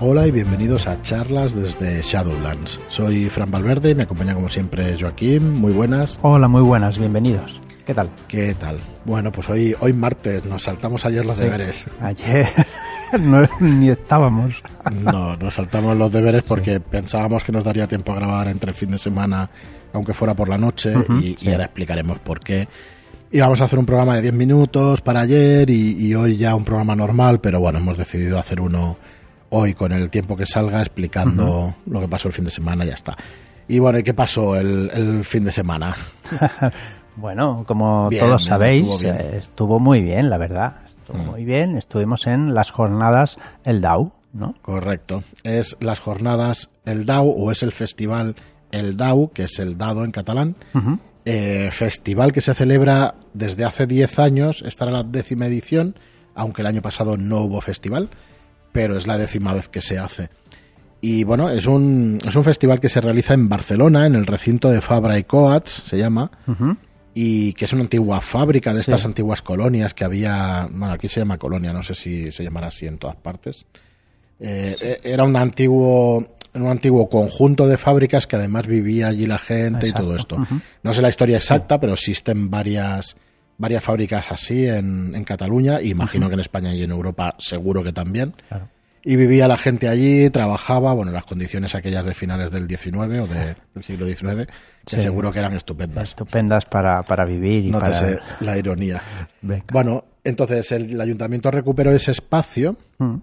Hola y bienvenidos a charlas desde Shadowlands. Soy Fran Valverde y me acompaña como siempre Joaquín. Muy buenas. Hola, muy buenas, bienvenidos. ¿Qué tal? ¿Qué tal? Bueno, pues hoy, hoy martes, nos saltamos ayer los Sí. deberes. Ayer no, ni estábamos. No, nos saltamos los deberes porque pensábamos que nos daría tiempo a grabar entre el fin de semana, aunque fuera por la noche, y, y sí. ahora explicaremos por qué. Y vamos a hacer un programa de 10 minutos para ayer y, y hoy ya un programa normal, pero bueno, hemos decidido hacer uno hoy con el tiempo que salga explicando lo que pasó el fin de semana y ya está. Y bueno, ¿y qué pasó el, el fin de semana? Bueno, como Bien, todos bien, sabéis, estuvo bien. eh, estuvo muy bien, la verdad. Estuvo Mm. muy bien. Estuvimos en las jornadas El DAO, ¿no? Correcto. Es las jornadas El DAO o es el festival El DAO, que es el dado en catalán. Eh, festival que se celebra desde hace 10 años, esta era la décima edición, aunque el año pasado no hubo festival, pero es la décima vez que se hace. Y bueno, es un, es un festival que se realiza en Barcelona, en el recinto de Fabra y Coats, se llama, y que es una antigua fábrica de Sí. estas antiguas colonias que había, bueno, aquí se llama colonia, no sé si se llamará así en todas partes. Eh, eh, Era un antiguo, un antiguo conjunto de fábricas que además vivía allí la gente Exacto. y todo esto. No sé la historia exacta, pero existen varias, varias fábricas así en, en Cataluña, y imagino que en España y en Europa seguro que también. Claro. Y vivía la gente allí, trabajaba, bueno, en las condiciones aquellas de finales del XIX o de- del siglo XIX, que Sí. seguro que eran estupendas. Estupendas para, para vivir y para... Nótese la ironía. Venga. Bueno, entonces el, el ayuntamiento recuperó ese espacio Mm.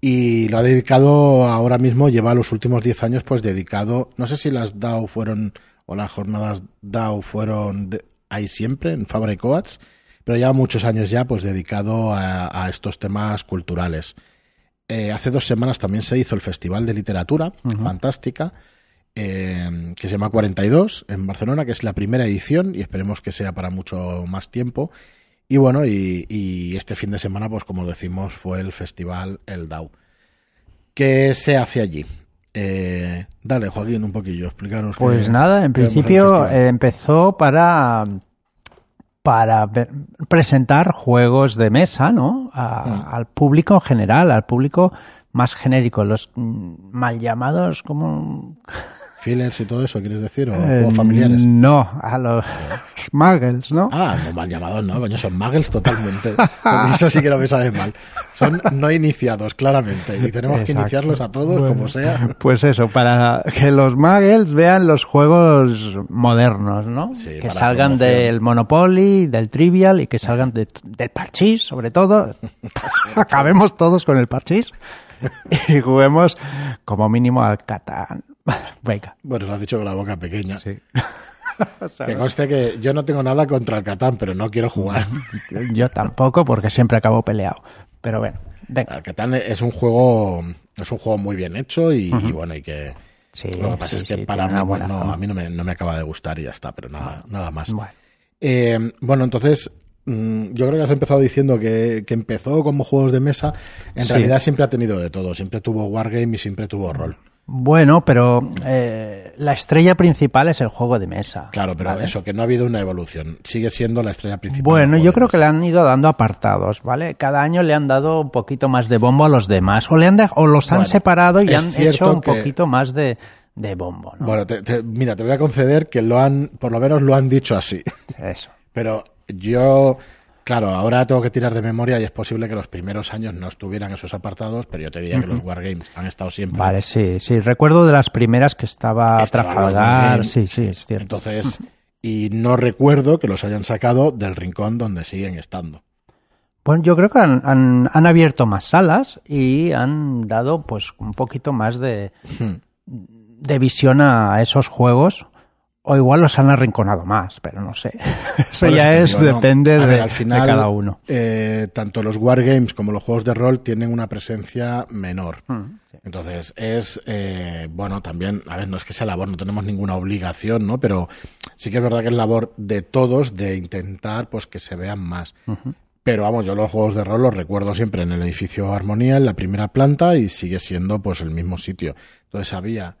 y lo ha dedicado ahora mismo, lleva los últimos 10 años pues dedicado, no sé si las DAO fueron, o las jornadas DAO fueron de- ahí siempre, en Fabra y Coats, pero lleva muchos años ya pues dedicado a, a estos temas culturales. Eh, hace dos semanas también se hizo el Festival de Literatura, fantástica, eh, que se llama 42 en Barcelona, que es la primera edición y esperemos que sea para mucho más tiempo. Y bueno, y, y este fin de semana, pues como decimos, fue el festival El DAO. ¿Qué se hace allí? Eh, dale, Joaquín, un poquillo, explícanos. qué- Pues nada, en principio eh, empezó para para ver- presentar juegos de mesa, ¿no? A- Mm. Al público en general, al público más genérico, los mm, mal llamados como Fillers y todo eso, ¿quieres decir? ¿O eh, juegos familiares? No, a los muggles, ¿no? Ah, no mal llamados, no, coño, son muggles totalmente. Eso sí que lo me sabe mal. Son no iniciados, claramente. Y tenemos que iniciarlos a todos, Bueno, como sea. Pues eso, para que los muggles vean los juegos modernos, ¿no? Sí, que salgan del Monopoly, del Trivial y que salgan de- del Parchís, sobre todo. Acabemos todos con el Parchís y juguemos como mínimo al Catán. Venga. Bueno, lo has dicho con la boca pequeña. Sí. Que conste que yo no tengo nada contra el Catán, pero no quiero jugar. Yo tampoco porque siempre acabo peleado. Pero bueno, venga. El Catán es un juego es un juego muy bien hecho y, bueno, y que Sí, lo que pasa sí, es que sí, para mí pues, no, a mí no me, no me acaba de gustar y ya está, pero nada, nada más. Bueno. Eh, bueno, entonces mm, yo creo que has empezado diciendo que, que empezó como juegos de mesa. En Sí. realidad siempre ha tenido de todo. Siempre tuvo Wargame y siempre tuvo rol. Bueno, pero eh, la estrella principal es el juego de mesa. Claro, pero ¿vale? eso, que no ha habido una evolución. Sigue siendo la estrella principal. Bueno, yo creo que le han ido dando apartados, ¿vale? Cada año le han dado un poquito más de bombo a los demás, o le han de- o los han Bueno, separado y han hecho un que- poquito más de, de bombo, ¿no? Bueno, te- te- mira, te voy a conceder que lo han, por lo menos lo han dicho así. Eso. Pero yo, claro, ahora tengo que tirar de memoria y es posible que los primeros años no estuvieran esos apartados, pero yo te diría que los Wargames han estado siempre. Vale, sí, sí. Recuerdo de las primeras que estaba Estaban los Trafalgar. Sí, sí, es cierto. Entonces, y no recuerdo que los hayan sacado del rincón donde siguen estando. Bueno, yo creo que han, han- han abierto más salas y han dado pues un poquito más de, de visión a esos juegos. O igual los han arrinconado más, pero no sé. Eso ya es, digo, ¿no? depende de, ver, al final, de cada uno. eh, tanto los wargames como los juegos de rol tienen una presencia menor. Mm, sí. Entonces, es, eh, bueno, también, a ver, no es que sea labor, no tenemos ninguna obligación, ¿no? Pero sí que es verdad que es labor de todos de intentar, pues, que se vean más. Pero vamos, yo los juegos de rol los recuerdo siempre en el edificio Armonía, en la primera planta, y sigue siendo, pues, el mismo sitio. Entonces, había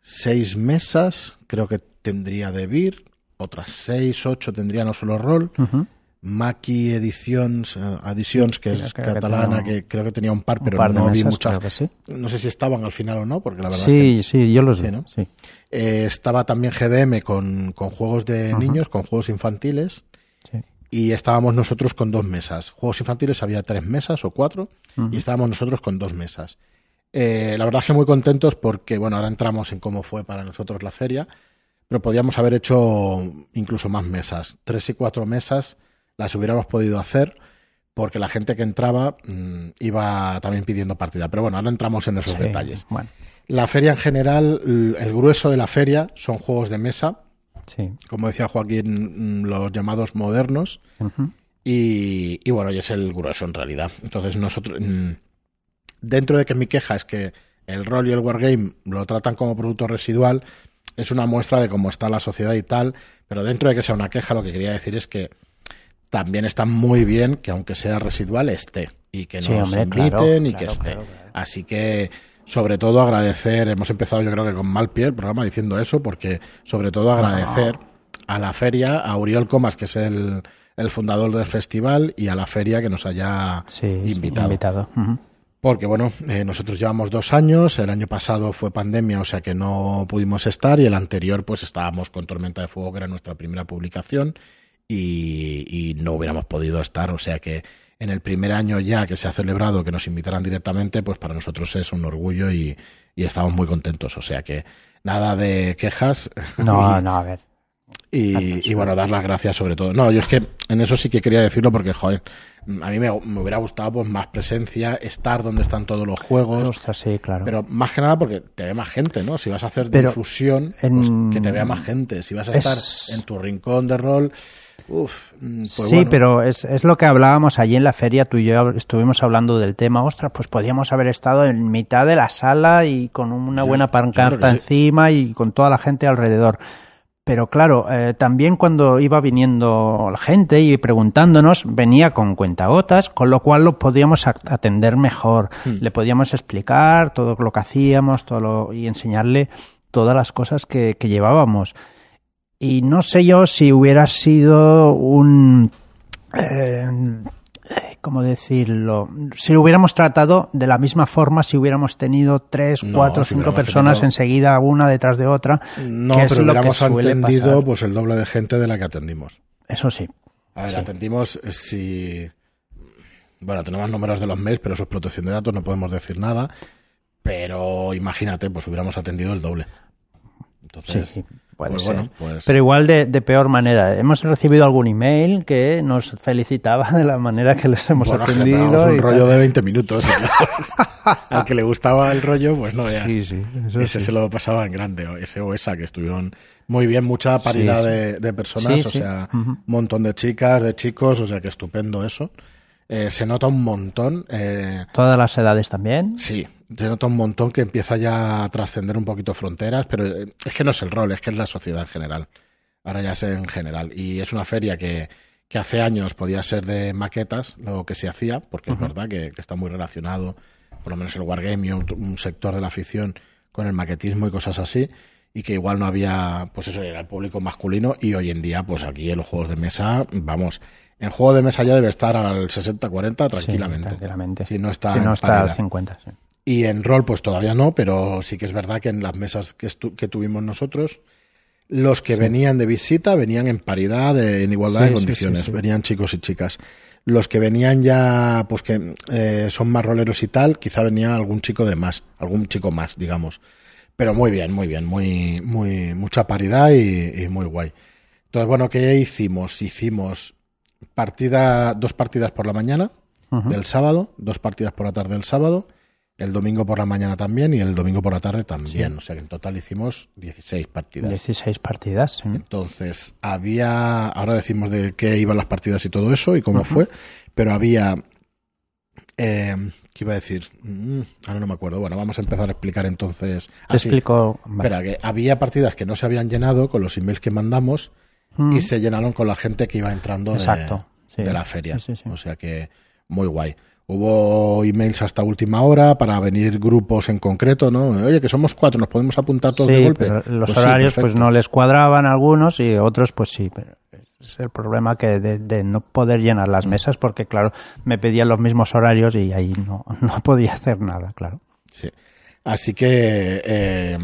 seis mesas, creo que tendría de Vir, otras seis, ocho tendría no solo rol, Ujú. Maki Editions, eh, Editions que es Creo que catalana, que creo que tenía un par, un pero par no vi mesas, muchas. sí. No sé si estaban al final o no, porque la verdad Sí, que- sí, yo los Sí, vi. ¿no? sí. Eh, estaba también GDM con, con juegos de niños, con juegos infantiles. Sí. Y estábamos nosotros con dos mesas. Juegos infantiles había tres mesas o cuatro. Y estábamos nosotros con dos mesas. Eh, la verdad es que muy contentos porque, bueno, ahora entramos en cómo fue para nosotros la feria. Pero podíamos haber hecho incluso más mesas. Tres y cuatro mesas las hubiéramos podido hacer porque la gente que entraba mm, iba también pidiendo partida. Pero bueno, ahora entramos en esos Sí, detalles. Bueno, La feria en general, el grueso de la feria son juegos de mesa, sí. como decía Joaquín, mm, los llamados modernos, y bueno, y es el grueso en realidad. Entonces nosotros, mm, dentro de que mi queja es que el rol y el wargame lo tratan como producto residual, es una muestra de cómo está la sociedad y tal, pero dentro de que sea una queja, lo que quería decir es que también está muy bien que aunque sea residual esté y que nos Sí, hombre, inviten claro, y claro, que esté. claro. Así que sobre todo agradecer, hemos empezado yo creo que con mal pie el programa diciendo eso, porque sobre todo agradecer a la feria, a Uriol Comas, que es el, el fundador del festival, y a la feria que nos haya Sí, invitado. Porque bueno, eh, nosotros llevamos dos años, el año pasado fue pandemia, o sea que no pudimos estar, y el anterior pues estábamos con Tormenta de Fuego, que era nuestra primera publicación, y, y no hubiéramos podido estar, o sea que en el primer año ya que se ha celebrado que nos invitaran directamente, pues para nosotros es un orgullo y, y estamos muy contentos, o sea que nada de quejas. No, no, a ver. Y, y bueno, dar las gracias sobre todo. No, yo es que en eso sí que quería decirlo porque, joder, a mí me, me hubiera gustado pues más presencia, estar donde están todos los juegos, Ostras, sí, claro. pero más que nada porque te ve más gente, ¿no? Si vas a hacer Pero difusión, en- pues que te vea más gente. Si vas a Es- estar en tu rincón de rol, uff, pues sí, bueno. pero es, es lo que hablábamos allí en la feria, tú y yo estuvimos hablando del tema, ostras, pues podíamos haber estado en mitad de la sala y con una buena pancarta sí. encima y con toda la gente alrededor. Pero claro, eh, también cuando iba viniendo la gente y preguntándonos, venía con cuentagotas, con lo cual lo podíamos at- atender mejor. Hmm. Le podíamos explicar todo lo que hacíamos todo lo- y enseñarle todas las cosas que, que llevábamos. Y no sé yo si hubiera sido un... eh, ¿Cómo decirlo? Si lo hubiéramos tratado de la misma forma, si hubiéramos tenido tres, No, cuatro, si cinco personas tenido- enseguida, una detrás de otra. No, que es pero lo que hubiéramos suele atendido pasar. pues el doble de gente de la que atendimos. Eso sí. A ver, Sí. atendimos eh, si... Bueno, tenemos números de los mails, pero eso es protección de datos, no podemos decir nada. Pero imagínate, pues hubiéramos atendido el doble. Sí, Entonces, sí, puede pues ser. bueno, pues... Pero igual de, de peor manera. Hemos recibido algún email que nos felicitaba de la manera que les hemos bueno, atendido. un y rollo tal. de 20 minutos. Al que le gustaba el rollo, pues no veas. Sí, sí, Ese sí. se lo pasaba en grande, ese o esa, que estuvieron muy bien, mucha paridad sí. De, de personas, o sea, un montón de chicas, de chicos, o sea, que estupendo eso. Eh, se nota un montón, eh, Todas las edades también. sí, se nota un montón que empieza ya a trascender un poquito fronteras, pero eh, es que no es el rol, es que es la sociedad en general. Ahora ya es en general. Y es una feria que, que hace años podía ser de maquetas, lo que se hacía, porque es verdad que, que está muy relacionado, por lo menos el wargame un, un sector de la afición, con el maquetismo y cosas así, y que igual no había, pues eso, era el público masculino, y hoy en día, pues aquí en los juegos de mesa, vamos, en juego de mesa ya debe estar al 60-40 tranquilamente. Sí, tranquilamente. Si no está Si no está al paridad. 50. sí. Y en rol, pues todavía no, pero sí que es verdad que en las mesas que, que tuvimos nosotros, los que venían de visita venían en paridad, de- en igualdad Sí, de condiciones, sí, venían chicos y chicas. Los que venían ya, pues que eh, son más roleros y tal, quizá venía algún chico de más, algún chico más, digamos. Pero muy bien, muy bien, muy, muy, mucha paridad y, y muy guay. Entonces, bueno, ¿qué hicimos? Hicimos partida, dos partidas por la mañana del sábado, dos partidas por la tarde del sábado, el domingo por la mañana también y el domingo por la tarde también. O sea que en total hicimos 16 partidas. 16 partidas. sí. Entonces, había, ahora decimos de qué iban las partidas y todo eso y cómo fue, pero había, eh, ¿qué iba a decir? Mm, ahora no me acuerdo. Bueno, vamos a empezar a explicar entonces. Te explico. vale. Espera, que había partidas que no se habían llenado con los emails que mandamos y se llenaron con la gente que iba entrando de, Exacto, sí. de la feria. O sea que muy guay. Hubo emails hasta última hora para venir grupos en concreto, ¿no? Oye, que somos cuatro, nos podemos apuntar todos de golpe. pero los Pues sí, horarios pues no les cuadraban a algunos y otros pues sí. Pero Es el problema que de, de no poder llenar las mesas porque, claro, me pedían los mismos horarios y ahí no, no podía hacer nada, claro. Sí. Así que eh,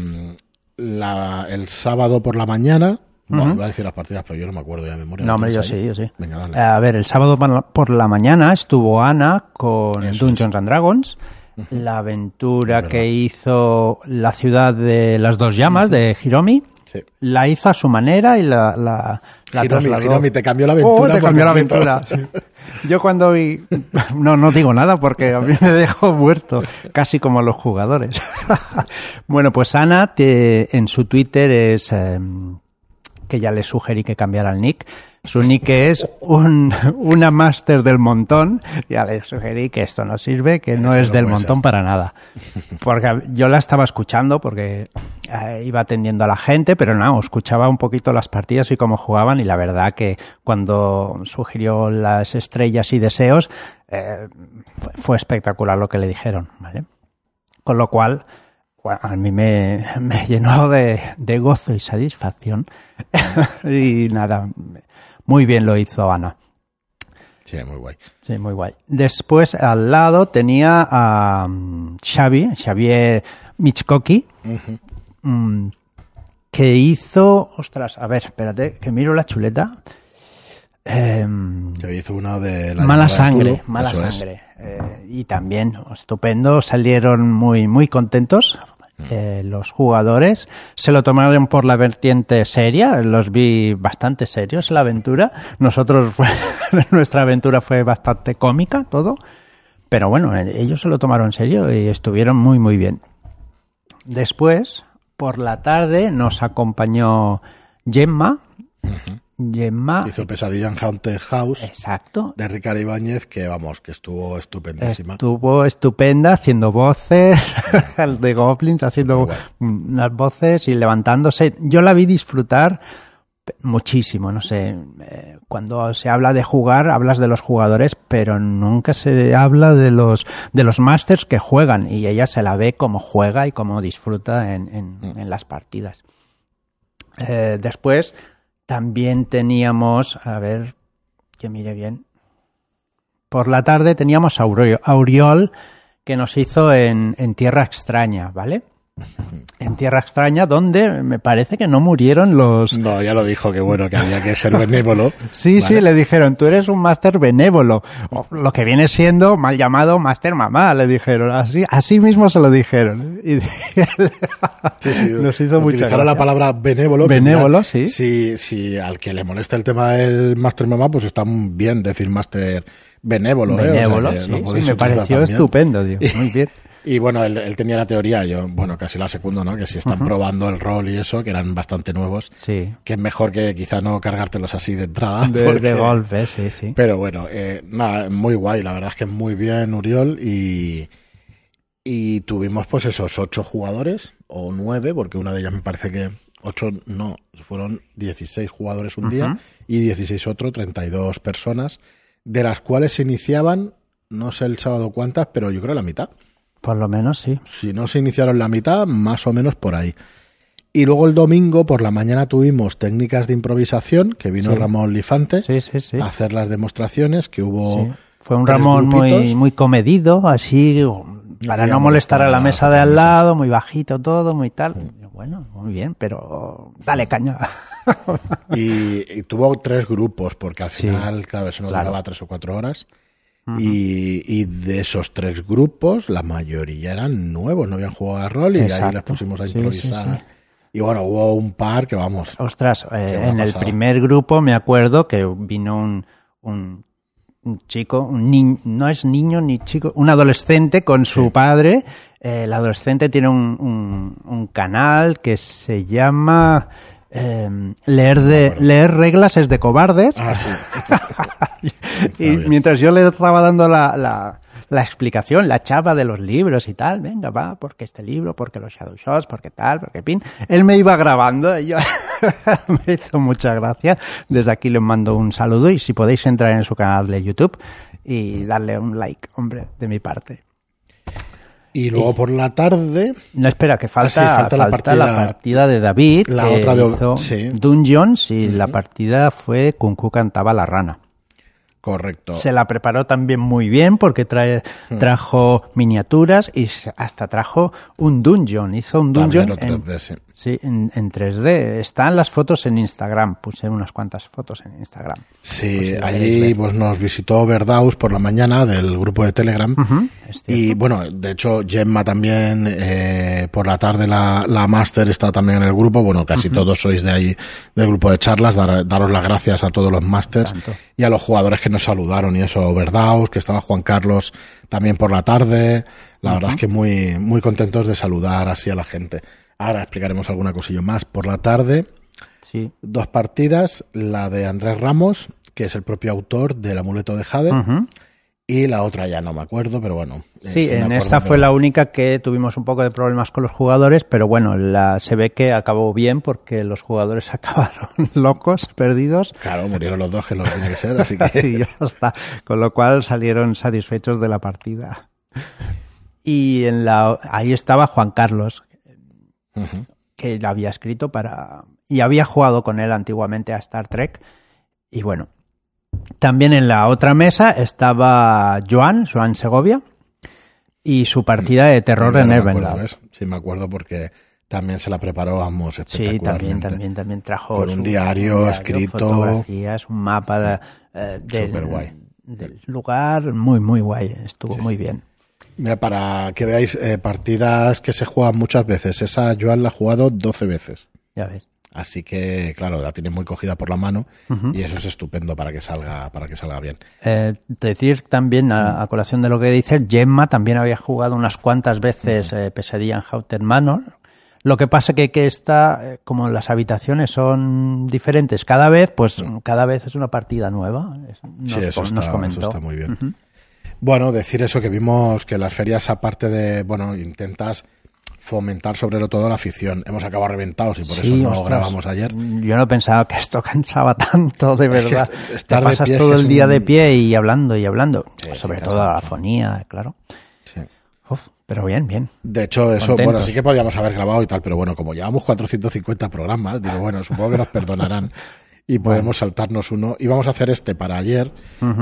la- el sábado por la mañana, bueno, Ujú. iba a decir las partidas, pero yo no me acuerdo ya de memoria. No, hombre, yo ¿Tienes sí, yo sí. Venga, dale. A ver, el sábado por la- mañana estuvo Ana con Eso Dungeons and Dragons, la aventura que hizo la ciudad de las dos llamas de Hiromi. Sí. La hizo a su manera y la, la, la Hiromi. Hiromi, te cambió la Oh, aventura. te cambió la aventura. sí. Yo cuando vi... No, no digo nada porque a mí me dejó muerto, casi como los jugadores. bueno, pues Ana te- en su Twitter es... em, que ya le sugerí que cambiara el nick. Su nick es un, una máster del montón. Ya le sugerí que esto no sirve, que no es del montón para nada. Porque yo la estaba escuchando porque eh, iba atendiendo a la gente, pero no, escuchaba un poquito las partidas y cómo jugaban y la verdad que cuando sugirió las estrellas y deseos eh, fue- espectacular lo que le dijeron, ¿vale? Con lo cual, a mí me, me llenó de, de gozo y satisfacción. y nada, muy bien lo hizo Ana. Sí, muy guay. Sí, muy guay. Después al lado tenía a mm, Xavi, Xavier Michkoki, mm, que hizo, ostras, a ver, espérate, que miro la chuleta. Em, Que hizo uno de la mala de sangre, mala sangre. Eh, y también, estupendo, salieron muy, muy contentos. Eh, los jugadores se lo tomaron por la vertiente seria, los vi bastante serios en la aventura. Nosotros, fue- nuestra aventura fue bastante cómica, todo. Pero bueno, eh, ellos se lo tomaron en serio y estuvieron muy, muy bien. Después, por la tarde, nos acompañó Gemma. Gemma, Hizo Pesadilla en Haunted House exacto, de Ricardo Ibáñez, que vamos, que estuvo estupendísima. Estuvo estupenda haciendo voces, de Goblins haciendo unas voces y levantándose. Yo la vi disfrutar muchísimo, no sé. eh, Cuando se habla de jugar, hablas de los jugadores, pero nunca se habla de los de los masters que juegan y ella se la ve como juega y como disfruta en, en- en las partidas. Eh, después también teníamos, a ver, que mire bien, por la tarde teníamos a Auriol que nos hizo en, en Tierra Extraña, ¿vale? En Tierra Extraña, donde me parece que no murieron los... No, ya lo dijo, que bueno, que había que ser benévolo. Sí, sí, le dijeron, tú eres un máster benévolo, o lo que viene siendo mal llamado máster mamá, le dijeron, así, así mismo se lo dijeron. Y Sí, sí, nos hizo mucha utilizaron la gracia. palabra benévolo. Benévolo, sí. Si, si al que le molesta el tema del Master Mamá, pues está bien decir Master benévolo. ¿eh? O sea, Benévolo, sí, me pareció también. estupendo, tío. Muy bien. Y bueno, él, él tenía la teoría, yo, bueno, casi la segundo, ¿no? Que si están probando el rol y eso, que eran bastante nuevos, Sí. que es mejor que quizá no cargártelos así de entrada. De, porque- de golpe, sí, sí. Pero bueno, eh, nada, muy guay, la verdad es que muy bien Uriol y, y tuvimos pues esos ocho jugadores, o nueve, porque una de ellas me parece que ocho, no, fueron 16 jugadores un día Ujú. y 16 otro, 32 personas, de las cuales se iniciaban, no sé el sábado cuántas, pero yo creo la mitad. Por lo menos sí. Si no se iniciaron la mitad, más o menos por ahí. Y luego el domingo por la mañana tuvimos técnicas de improvisación, que vino Sí. Ramón Lifante Sí, sí, sí. a hacer las demostraciones, que hubo... Fue un Ramón muy, grupitos. muy comedido, así, para no molestar a la mesa de al lado, muy bajito todo, muy tal. Bueno, muy bien, pero dale caña. Y, y tuvo tres grupos, porque al final, claro, eso no claro. duraba tres o cuatro horas. Y, y de esos tres grupos, la mayoría eran nuevos, no habían jugado a rol y de ahí les pusimos a Sí, improvisar. sí, sí. Y bueno, hubo un par que vamos. Ostras, eh, en el primer grupo me acuerdo que vino un, un, un chico, un ni- no es niño ni chico, un adolescente con su padre. Eh, el adolescente tiene un- un canal que se llama eh, leer, de, leer reglas es de cobardes. Ah, sí. y mientras yo le estaba dando la, la, la explicación, la chapa de los libros y tal, venga, va, porque este libro, porque los Shadow Shots, porque tal, porque pin, él me iba grabando y yo me hizo mucha gracia. Desde aquí le mando un saludo y si podéis entrar en su canal de YouTube y darle un like, hombre, de mi parte. Y luego por la tarde. No, espera, que falta, Ah, sí, falta la falta la partida, de David, la que otra de- hizo sí. Dungeons, y la partida fue Kunku cantaba la rana. Correcto. Se la preparó también muy bien porque trae, Hmm. trajo miniaturas y hasta trajo un dungeon. Hizo un dungeon Tablero en, 3D, sí. Sí, en, en 3D. Están las fotos en Instagram. Puse unas cuantas fotos en Instagram. Sí, Pues allí pues, nos visitó Verdaus por la mañana del grupo de Telegram. Y bueno, de hecho, Gemma también eh, por la tarde, la, la máster está también en el grupo. Bueno, casi todos sois de ahí, del grupo de charlas. Dar- daros las gracias a todos los másters y a los jugadores que nos saludaron. Y eso, Verdaus, que estaba Juan Carlos también por la tarde. La verdad es que muy, muy contentos de saludar así a la gente. Ahora explicaremos alguna cosilla más. Por la tarde, Sí. dos partidas, la de Andrés Ramos, que es el propio autor del amuleto de Jade, y la otra ya no me acuerdo, pero bueno. Sí, en esta fue la única que tuvimos un poco de problemas con los jugadores, pero bueno, la, se ve que acabó bien porque los jugadores acabaron locos, perdidos. Claro, murieron los dos, que lo tenía que ser, así que... y ya está. Con lo cual salieron satisfechos de la partida. Y en la, ahí estaba Juan Carlos, Que la había escrito para. y había jugado con él antiguamente a Star Trek. Y bueno. También en la otra mesa estaba Joan, Joan Segovia, y su partida de terror en. ¿ves? Sí, me acuerdo porque también se la preparó Amos Sí, también, también, también trajo Con un diario escrito. fotografías, un mapa de- eh, del, lugar, muy, muy guay, estuvo Sí, muy bien. Mira, para que veáis, eh, partidas que se juegan muchas veces. Esa Joan la ha jugado 12 veces. Ya ves. Así que, claro, la tiene muy cogida por la mano y eso es estupendo para que salga, para que salga bien. Eh, decir también, a, a colación de lo que dices, Gemma también había jugado unas cuantas veces eh, Pesadilla en Houghton Manor. Lo que pasa que, que esta, eh, como las habitaciones son diferentes cada vez, pues cada vez es una partida nueva. Nos, Sí, eso nos está, comentó. eso está muy bien. Bueno, decir eso que vimos que las ferias, aparte de, bueno, intentas fomentar sobre todo la afición. Hemos acabado reventados y por Sí, eso no ostras. grabamos ayer. Yo no pensaba que esto cansaba tanto, de Es que verdad. Te de pasas pie todo el día un- de pie y hablando y hablando. Sí, sí, sobre cansa todo la fonía, claro. Sí. Uf, pero bien, bien. De hecho, eso, Contentos. bueno, sí que podíamos haber grabado y tal, pero bueno, como llevamos 450 programas, digo, bueno, supongo que nos perdonarán y podemos saltarnos uno. Íbamos a hacer este para ayer,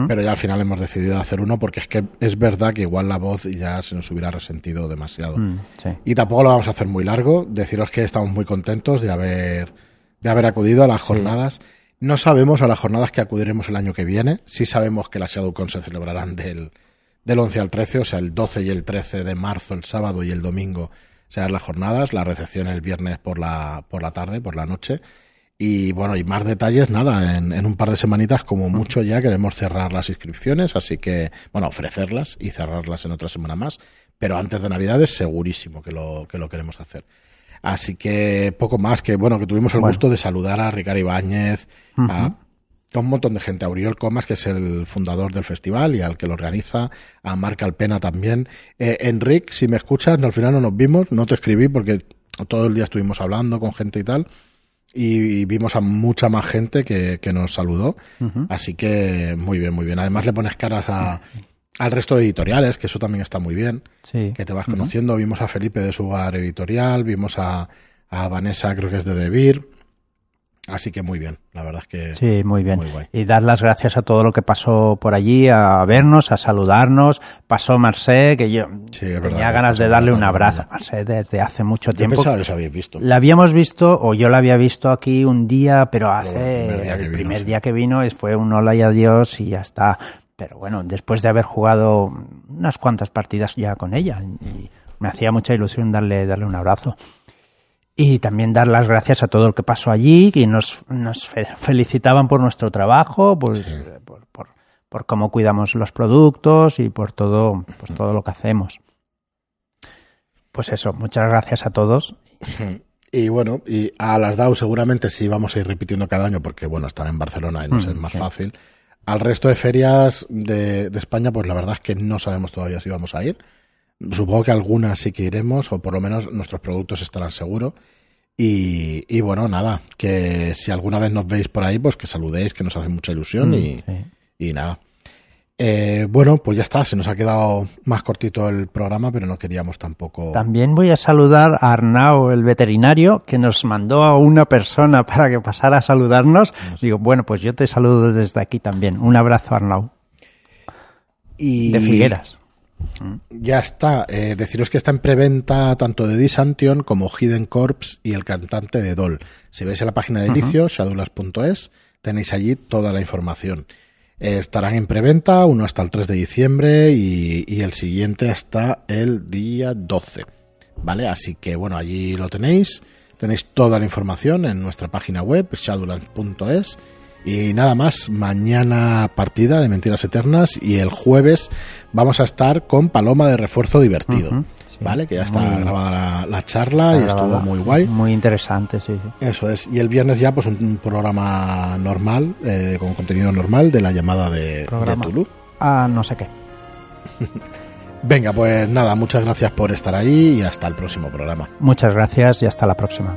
pero ya al final hemos decidido hacer uno porque es que es verdad que igual la voz ya se nos hubiera resentido demasiado. Mm, sí. Y tampoco lo vamos a hacer muy largo. Deciros que estamos muy contentos de haber, de haber acudido a las jornadas. No sabemos a las jornadas que acudiremos el año que viene. Sí sabemos que las ShadowCon se celebrarán del, del 11 al 13, o sea, el 12 y el 13 de marzo, el sábado y el domingo serán las jornadas. La recepción el viernes por la, por la tarde, por la noche. Y bueno, y más detalles, nada, en, en un par de semanitas como mucho ya queremos cerrar las inscripciones, así que, bueno, ofrecerlas y cerrarlas en otra semana más, pero antes de Navidades segurísimo que lo, que lo queremos hacer. Así que poco más, que bueno, que tuvimos el Bueno. gusto de saludar a Ricardo Ibáñez, a, un montón de gente, a Uriol Comas, que es el fundador del festival y al que lo organiza, a Marc Alpena también. Eh, Enric, si me escuchas, al final no nos vimos, no te escribí porque todo el día estuvimos hablando con gente y tal, y, vimos a mucha más gente que, que nos saludó, así que muy bien, muy bien. Además le pones caras a, al resto de editoriales, que eso también está muy bien Sí. que te vas conociendo. Vimos a Felipe de su hogar editorial, vimos a, a Vanessa, creo que es de Debir. Así que muy bien, la verdad es que Sí, muy bien. Muy guay. y dar las gracias a todo lo que pasó por allí, a vernos, a saludarnos. Pasó Marcé, que yo Sí, es verdad tenía ganas de darle un abrazo a. Marcé desde hace mucho tiempo. pensaba que os habéis visto. La habíamos visto, o yo la había visto aquí un día, pero hace el primer día que vino, primer sí. que vino fue un hola y adiós y ya está. Pero bueno, después de haber jugado unas cuantas partidas ya con ella, y me hacía mucha ilusión darle, darle un abrazo. Y también dar las gracias a todo el que pasó allí, que nos, nos fe- felicitaban por nuestro trabajo, pues, eh, por, por, por cómo cuidamos los productos y por todo, pues, todo lo que hacemos. Pues eso, muchas gracias a todos. Y bueno, y a las DAO seguramente sí vamos a ir repitiendo cada año porque bueno, están en Barcelona y nos Mm, es más sí. fácil. Al resto de ferias de, de España, pues la verdad es que no sabemos todavía si vamos a ir. Supongo que algunas sí que iremos, o por lo menos nuestros productos estarán seguros. Y, y bueno, nada, que si alguna vez nos veis por ahí, pues que saludéis, que nos hace mucha ilusión y, Sí. y nada. Eh, bueno, pues ya está, se nos ha quedado más cortito el programa, pero no queríamos tampoco. También voy a saludar a Arnau, el veterinario, que nos mandó a una persona para que pasara a saludarnos. Digo, bueno, pues yo te saludo desde aquí también. Un abrazo, Arnau. Y De Figueras. Ya está. Eh, deciros que está en preventa tanto de Disantion como Hidden Corps y el cantante de Doll. Si veis en la página de inicio, shadowlands.es, tenéis allí toda la información. Eh, estarán en preventa, uno hasta el 3 de diciembre y, y el siguiente hasta el día 12. ¿Vale? Así que bueno, allí lo tenéis. Tenéis toda la información en nuestra página web, shadowlands.es. Y nada más, mañana partida de Mentiras Eternas y el jueves vamos a estar con Paloma de Refuerzo Divertido. Sí. ¿Vale? Que ya está Muy- grabada la, la charla y estuvo muy guay. Muy interesante, sí, sí. Eso es. Y el viernes ya, pues un, un programa normal, eh, con contenido normal de la llamada de, de Programa. Tulu. Ah, no sé qué. Venga, pues nada, muchas gracias por estar ahí y hasta el próximo programa. Muchas gracias y hasta la próxima.